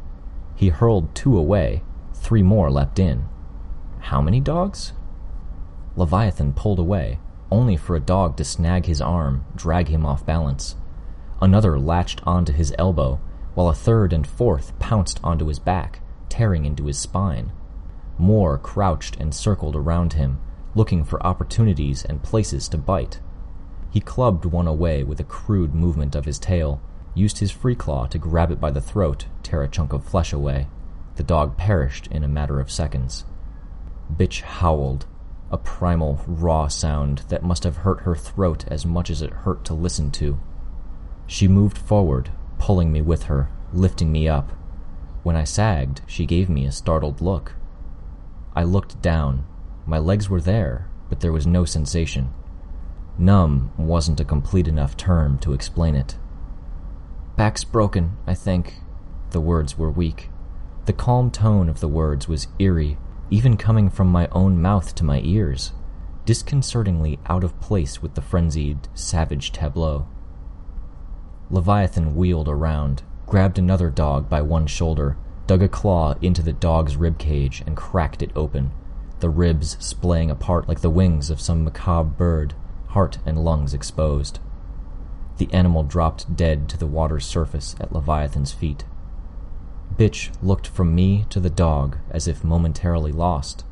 He hurled two away, three more leapt in. How many dogs? Leviathan pulled away, only for a dog to snag his arm, drag him off balance. Another latched onto his elbow, while a third and fourth pounced onto his back, tearing into his spine. More crouched and circled around him, looking for opportunities and places to bite. He clubbed one away with a crude movement of his tail, used his free claw to grab it by the throat, tear a chunk of flesh away. The dog perished in a matter of seconds. Bitch howled, a primal, raw sound that must have hurt her throat as much as it hurt to listen to. She moved forward, pulling me with her, lifting me up. When I sagged, she gave me a startled look. I looked down. My legs were there, but there was no sensation. Numb wasn't a complete enough term to explain it. Back's broken, I think. The words were weak. The calm tone of the words was eerie, even coming from my own mouth to my ears, disconcertingly out of place with the frenzied, savage tableau. Leviathan wheeled around, grabbed another dog by one shoulder, dug a claw into the dog's rib cage, and cracked it open, the ribs splaying apart like the wings of some macabre bird heart and lungs exposed. The animal dropped dead to the water's surface at Leviathan's feet. Bitch looked from me to the dog as if momentarily lost.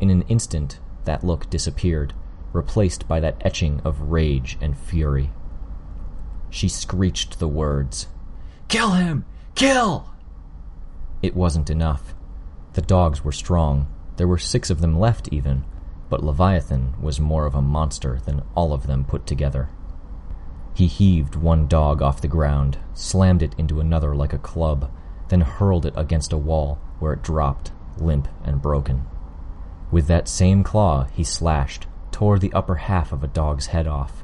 In an instant, that look disappeared, replaced by that etching of rage and fury. She screeched the words, Kill him! Kill! It wasn't enough. The dogs were strong. There were six of them left, even, but Leviathan was more of a monster than all of them put together. He heaved one dog off the ground, slammed it into another like a club, then hurled it against a wall where it dropped, limp and broken. With that same claw, he slashed, tore the upper half of a dog's head off.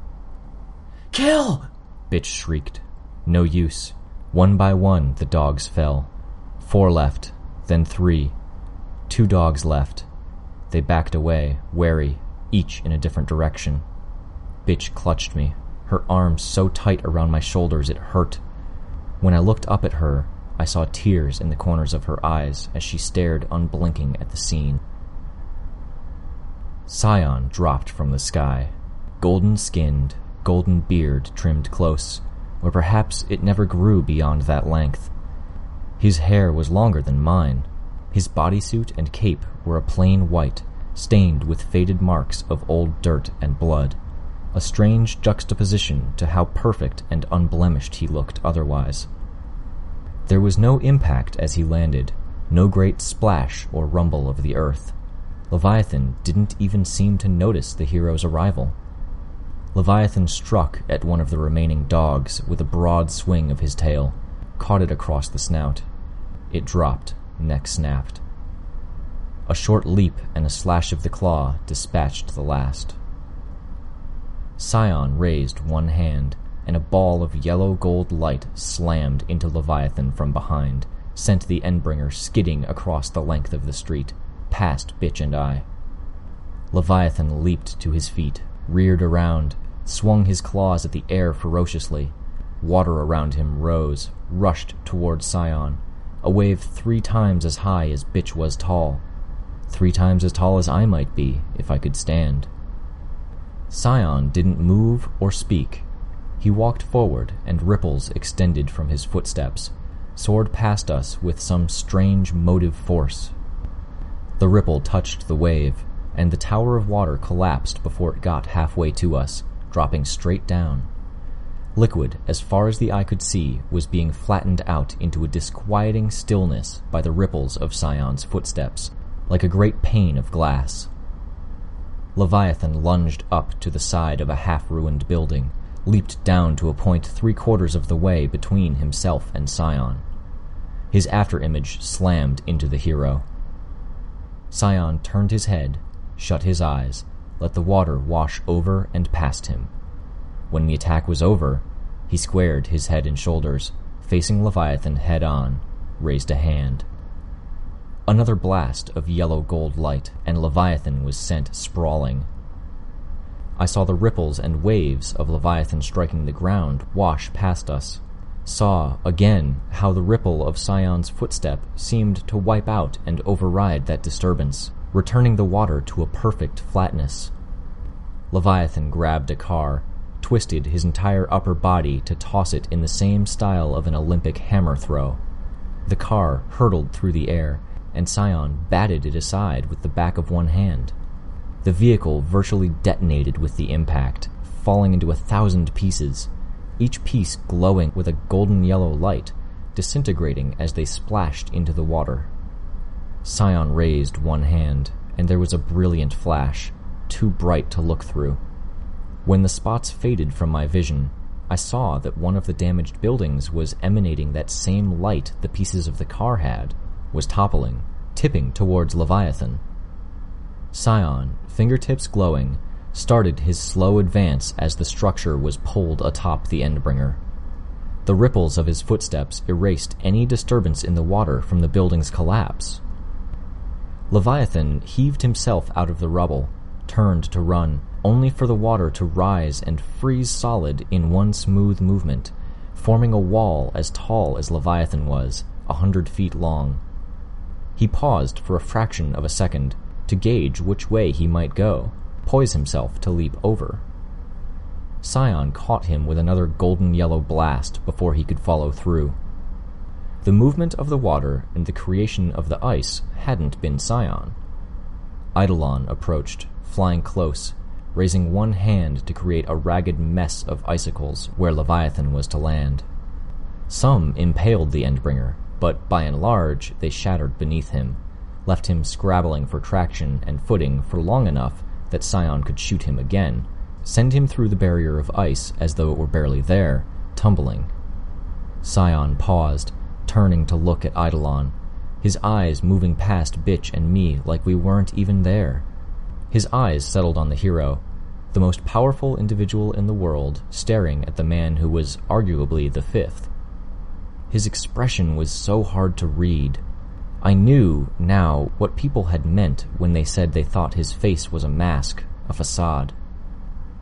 Kill! Bitch shrieked. No use. One by one, the dogs fell. Four left, then three. Two dogs left. They backed away, wary, each in a different direction. Bitch clutched me, her arms so tight around my shoulders it hurt. When I looked up at her, I saw tears in the corners of her eyes as she stared unblinking at the scene. Scion dropped from the sky, golden skinned, golden beard trimmed close, or perhaps it never grew beyond that length. His hair was longer than mine. His bodysuit and cape were a plain white, stained with faded marks of old dirt and blood, a strange juxtaposition to how perfect and unblemished he looked otherwise. There was no impact as he landed, no great splash or rumble of the earth. Leviathan didn't even seem to notice the hero's arrival. Leviathan struck at one of the remaining dogs with a broad swing of his tail, caught it across the snout. It dropped, neck snapped. A short leap and a slash of the claw dispatched the last. Scion raised one hand, and a ball of yellow gold light slammed into Leviathan from behind, sent the Endbringer skidding across the length of the street, past Bitch and I. Leviathan leaped to his feet, reared around, swung his claws at the air ferociously. Water around him rose, rushed toward Scion, a wave three times as high as Bitch was tall. Three times as tall as I might be if I could stand. Scion didn't move or speak. He walked forward, and ripples extended from his footsteps, soared past us with some strange motive force. The ripple touched the wave, and the tower of water collapsed before it got halfway to us, dropping straight down. Liquid, as far as the eye could see, was being flattened out into a disquieting stillness by the ripples of Scion's footsteps, like a great pane of glass. Leviathan lunged up to the side of a half ruined building, leaped down to a point three quarters of the way between himself and Scion. His afterimage slammed into the hero. Scion turned his head, shut his eyes, let the water wash over and past him. When the attack was over, he squared his head and shoulders, facing Leviathan head on, raised a hand. Another blast of yellow gold light, and Leviathan was sent sprawling. I saw the ripples and waves of Leviathan striking the ground wash past us. Saw, again, how the ripple of Scion's footstep seemed to wipe out and override that disturbance, returning the water to a perfect flatness. Leviathan grabbed a car, twisted his entire upper body to toss it in the same style of an Olympic hammer throw. The car hurtled through the air, and Scion batted it aside with the back of one hand. The vehicle virtually detonated with the impact, falling into a thousand pieces, each piece glowing with a golden yellow light, disintegrating as they splashed into the water. Scion raised one hand, and there was a brilliant flash, too bright to look through. When the spots faded from my vision, I saw that one of the damaged buildings was emanating that same light the pieces of the car had, was toppling, tipping towards Leviathan. Scion, fingertips glowing, started his slow advance as the structure was pulled atop the Endbringer. The ripples of his footsteps erased any disturbance in the water from the building's collapse. Leviathan heaved himself out of the rubble, turned to run, only for the water to rise and freeze solid in one smooth movement, forming a wall as tall as Leviathan was, a hundred feet long. He paused for a fraction of a second to gauge which way he might go, poise himself to leap over. Scion caught him with another golden yellow blast before he could follow through. The movement of the water and the creation of the ice hadn't been Scion. Eidolon approached, flying close, raising one hand to create a ragged mess of icicles where Leviathan was to land. Some impaled the Endbringer, but by and large they shattered beneath him, left him scrabbling for traction and footing for long enough that Scion could shoot him again, send him through the barrier of ice as though it were barely there, tumbling. Scion paused, turning to look at Eidolon, his eyes moving past Bitch and me like we weren't even there. His eyes settled on the hero, the most powerful individual in the world staring at the man who was arguably the fifth. His expression was so hard to read. I knew now what people had meant when they said they thought his face was a mask, a facade.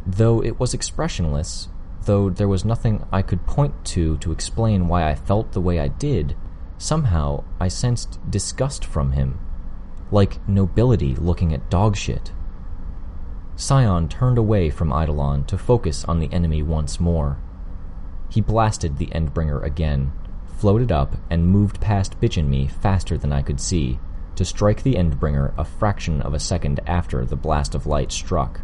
Though it was expressionless, though there was nothing I could point to to explain why I felt the way I did, somehow I sensed disgust from him, like nobility looking at dog shit. Scion turned away from Eidolon to focus on the enemy once more. He blasted the Endbringer again, floated up, and moved past Bitch and me faster than I could see, to strike the Endbringer a fraction of a second after the blast of light struck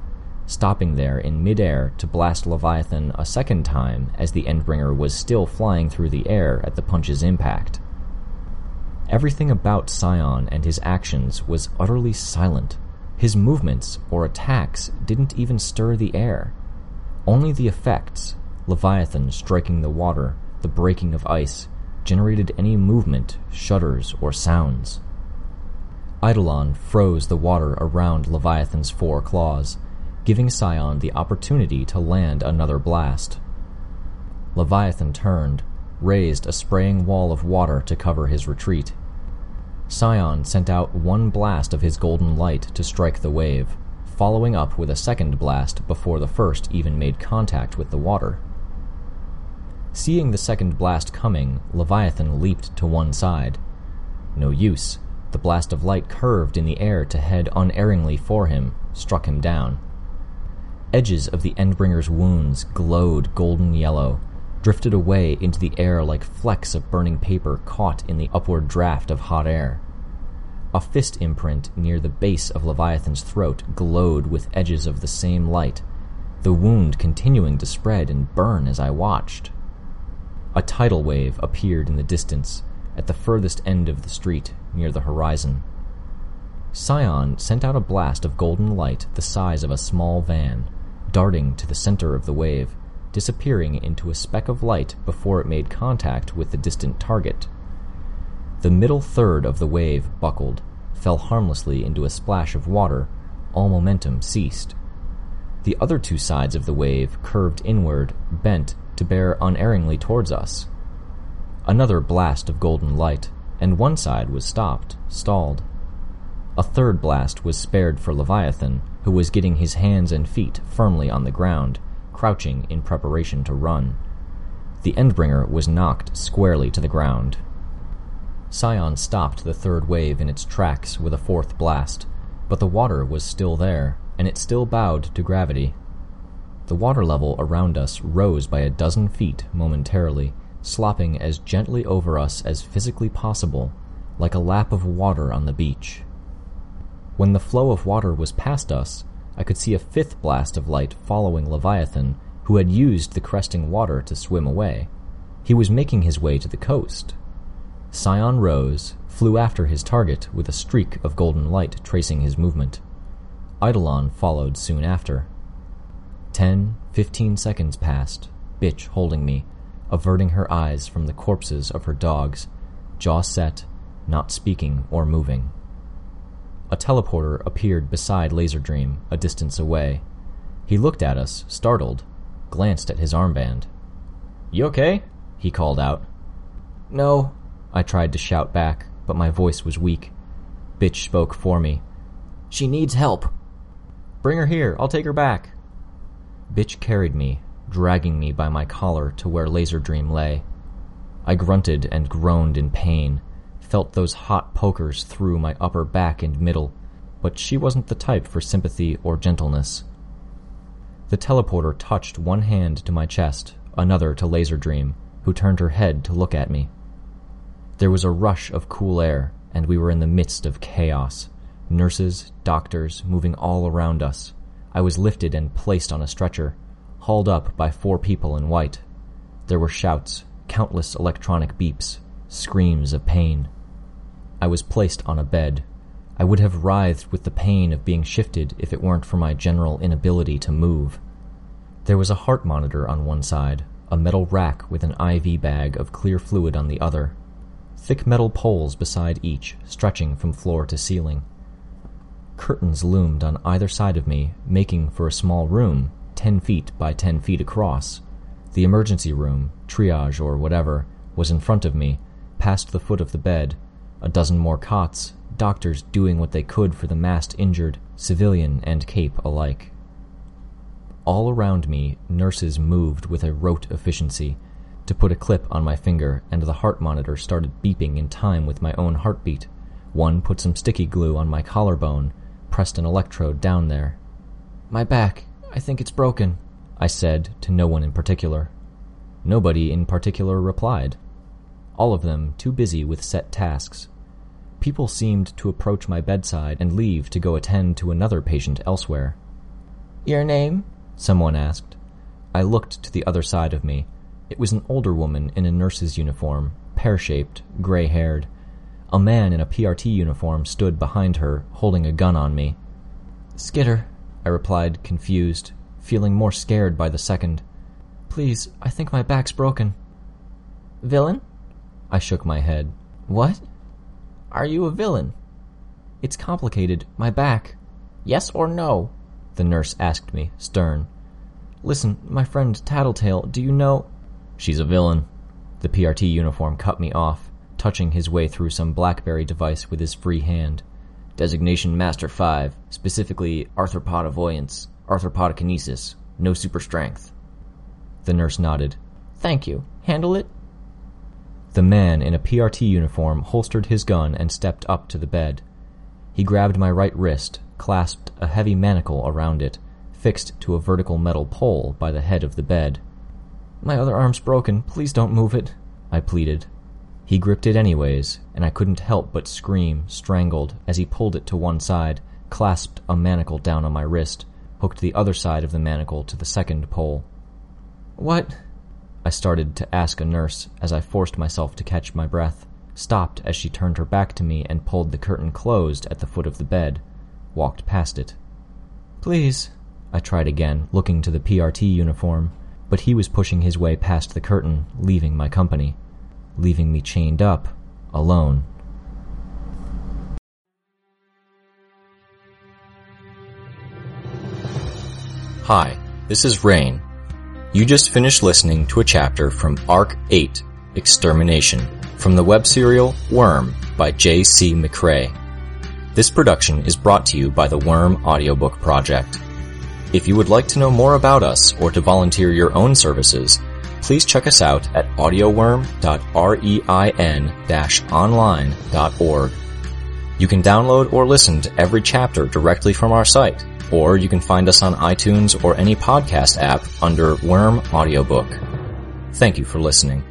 stopping there in midair to blast Leviathan a second time as the Endbringer was still flying through the air at the punch's impact. Everything about Scion and his actions was utterly silent. His movements or attacks didn't even stir the air. Only the effects, Leviathan striking the water, the breaking of ice, generated any movement, shudders, or sounds. Eidolon froze the water around Leviathan's four claws, giving Scion the opportunity to land another blast. Leviathan turned, raised a spraying wall of water to cover his retreat. Scion sent out one blast of his golden light to strike the wave, following up with a second blast before the first even made contact with the water. Seeing the second blast coming, Leviathan leaped to one side. No use. The blast of light curved in the air to head unerringly for him, struck him down. Edges of the Endbringer's wounds glowed golden yellow, drifted away into the air like flecks of burning paper caught in the upward draft of hot air. A fist imprint near the base of Leviathan's throat glowed with edges of the same light, the wound continuing to spread and burn as I watched. A tidal wave appeared in the distance, at the furthest end of the street, near the horizon. Scion sent out a blast of golden light the size of a small van, darting to the center of the wave, disappearing into a speck of light before it made contact with the distant target. The middle third of the wave buckled, fell harmlessly into a splash of water, all momentum ceased. The other two sides of the wave curved inward, bent to bear unerringly towards us. Another blast of golden light, and one side was stopped, stalled. A third blast was spared for Leviathan, who was getting his hands and feet firmly on the ground, crouching in preparation to run. The Endbringer was knocked squarely to the ground. Scion stopped the third wave in its tracks with a fourth blast, but the water was still there, and it still bowed to gravity. The water level around us rose by a dozen feet momentarily, slopping as gently over us as physically possible, like a lap of water on the beach. When the flow of water was past us, I could see a fifth blast of light following Leviathan, who had used the cresting water to swim away. He was making his way to the coast. Scion rose, flew after his target with a streak of golden light tracing his movement. Eidolon followed soon after. Ten, fifteen seconds passed, Bitch holding me, averting her eyes from the corpses of her dogs, jaw set, not speaking or moving. A teleporter appeared beside Laserdream, a distance away. He looked at us, startled, glanced at his armband. You okay? he called out. No, I tried to shout back, but my voice was weak. Bitch spoke for me. She needs help. Bring her here, I'll take her back. Bitch carried me, dragging me by my collar to where Laserdream lay. I grunted and groaned in pain, felt those hot pokers through my upper back and middle, but she wasn't the type for sympathy or gentleness. The teleporter touched one hand to my chest, another to Laserdream, who turned her head to look at me. There was a rush of cool air, and we were in the midst of chaos. Nurses, doctors, moving all around us. I was lifted and placed on a stretcher, hauled up by four people in white. There were shouts, countless electronic beeps, screams of pain. I was placed on a bed. I would have writhed with the pain of being shifted if it weren't for my general inability to move. There was a heart monitor on one side, a metal rack with an IV bag of clear fluid on the other, thick metal poles beside each, stretching from floor to ceiling. Curtains loomed on either side of me, making for a small room, 10 feet by 10 feet across. The emergency room, triage or whatever, was in front of me, past the foot of the bed. A dozen more cots, doctors doing what they could for the massed injured, civilian and cape alike. All around me, nurses moved with a rote efficiency. To put a clip on my finger, and the heart monitor started beeping in time with my own heartbeat. One put some sticky glue on my collarbone, pressed an electrode down there. My back, I think it's broken, I said to no one in particular. Nobody in particular replied. All of them too busy with set tasks. People seemed to approach my bedside and leave to go attend to another patient elsewhere. Your name? Someone asked. I looked to the other side of me. It was an older woman in a nurse's uniform, pear shaped, gray haired. A man in a PRT uniform stood behind her, holding a gun on me. Skitter, I replied, confused, feeling more scared by the second. Please, I think my back's broken. Villain? I shook my head. What? Are you a villain? It's complicated. My back. Yes or no? The nurse asked me, stern. Listen, my friend Tattletale, do you know. She's a villain. The PRT uniform cut me off, touching his way through some Blackberry device with his free hand. Designation Master 5, specifically arthropodovoyance, arthropodokinesis, no super strength. The nurse nodded. Thank you. Handle it? The man in a PRT uniform holstered his gun and stepped up to the bed. He grabbed my right wrist, clasped a heavy manacle around it, fixed to a vertical metal pole by the head of the bed. My other arm's broken. Please don't move it, I pleaded. He gripped it anyways, and I couldn't help but scream, strangled, as he pulled it to one side, clasped a manacle down on my wrist, hooked the other side of the manacle to the second pole. What? I started to ask a nurse as I forced myself to catch my breath, stopped as she turned her back to me and pulled the curtain closed at the foot of the bed, walked past it. Please, I tried again, looking to the PRT uniform, but he was pushing his way past the curtain, leaving my company, leaving me chained up, alone. Hi, this is Rain. You just finished listening to a chapter from Arc 8, Extermination, from the web serial Worm by J.C. McCrae. This production is brought to you by the Worm Audiobook Project. If you would like to know more about us or to volunteer your own services, please check us out at audioworm.rein-online.org. You can download or listen to every chapter directly from our site, or you can find us on iTunes or any podcast app under Worm Audiobook. Thank you for listening.